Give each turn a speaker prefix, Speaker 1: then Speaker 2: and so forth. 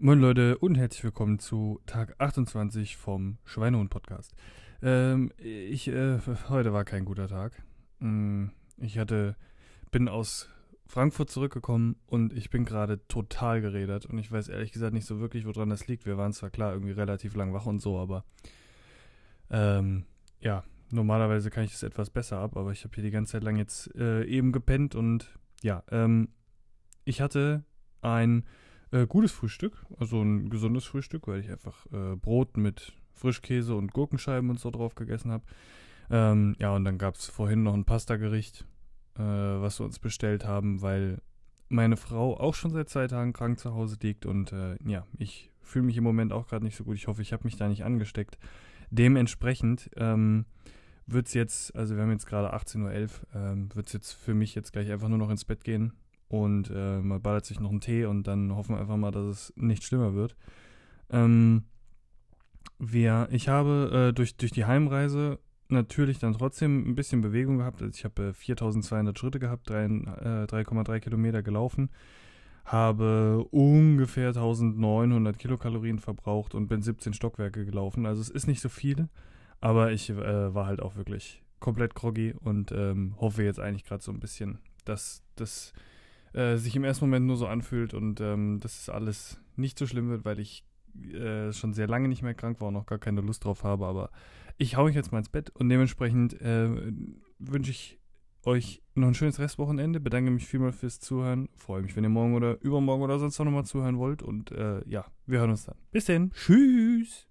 Speaker 1: Moin Leute und herzlich willkommen zu Tag 28 vom Schweinehund Podcast. Ähm, ich, äh, heute war kein guter Tag. Mm, Ich hatte, bin aus Frankfurt zurückgekommen und ich bin gerade total geredet und ich weiß ehrlich gesagt nicht so wirklich, woran das liegt. Wir waren zwar klar irgendwie relativ lang wach und so, aber ähm, ja, normalerweise kann ich das etwas besser ab, aber ich habe hier die ganze Zeit lang jetzt äh, eben gepennt und ja, ähm, ich hatte ein äh, gutes Frühstück, also ein gesundes Frühstück, weil ich einfach äh, Brot mit Frischkäse und Gurkenscheiben und so drauf gegessen habe. Ähm, ja, und dann gab es vorhin noch ein Pastagericht, äh, was wir uns bestellt haben, weil meine Frau auch schon seit zwei Tagen krank zu Hause liegt und äh, ja, ich fühle mich im Moment auch gerade nicht so gut. Ich hoffe, ich habe mich da nicht angesteckt. Dementsprechend ähm, wird es jetzt, also wir haben jetzt gerade 18.11 Uhr, ähm, wird es jetzt für mich jetzt gleich einfach nur noch ins Bett gehen und äh, man ballert sich noch einen Tee und dann hoffen wir einfach mal, dass es nicht schlimmer wird. Ähm, wir, ich habe äh, durch, durch die Heimreise natürlich dann trotzdem ein bisschen Bewegung gehabt. Also ich habe äh, 4200 Schritte gehabt, drei- äh, 3,3 Kilometer gelaufen, habe ungefähr 1900 Kilokalorien verbraucht und bin 17 Stockwerke gelaufen. Also es ist nicht so viel, aber ich äh, war halt auch wirklich komplett groggy und ähm, hoffe jetzt eigentlich gerade so ein bisschen, dass das äh, sich im ersten Moment nur so anfühlt und ähm, dass es alles nicht so schlimm wird, weil ich äh, schon sehr lange nicht mehr krank war und noch gar keine Lust drauf habe. Aber ich hau mich jetzt mal ins Bett und dementsprechend äh, wünsche ich euch noch ein schönes Restwochenende. Bedanke mich vielmals fürs Zuhören. Freue mich, wenn ihr morgen oder übermorgen oder sonst noch mal zuhören wollt. Und äh, ja, wir hören uns dann. Bis dann. Tschüss.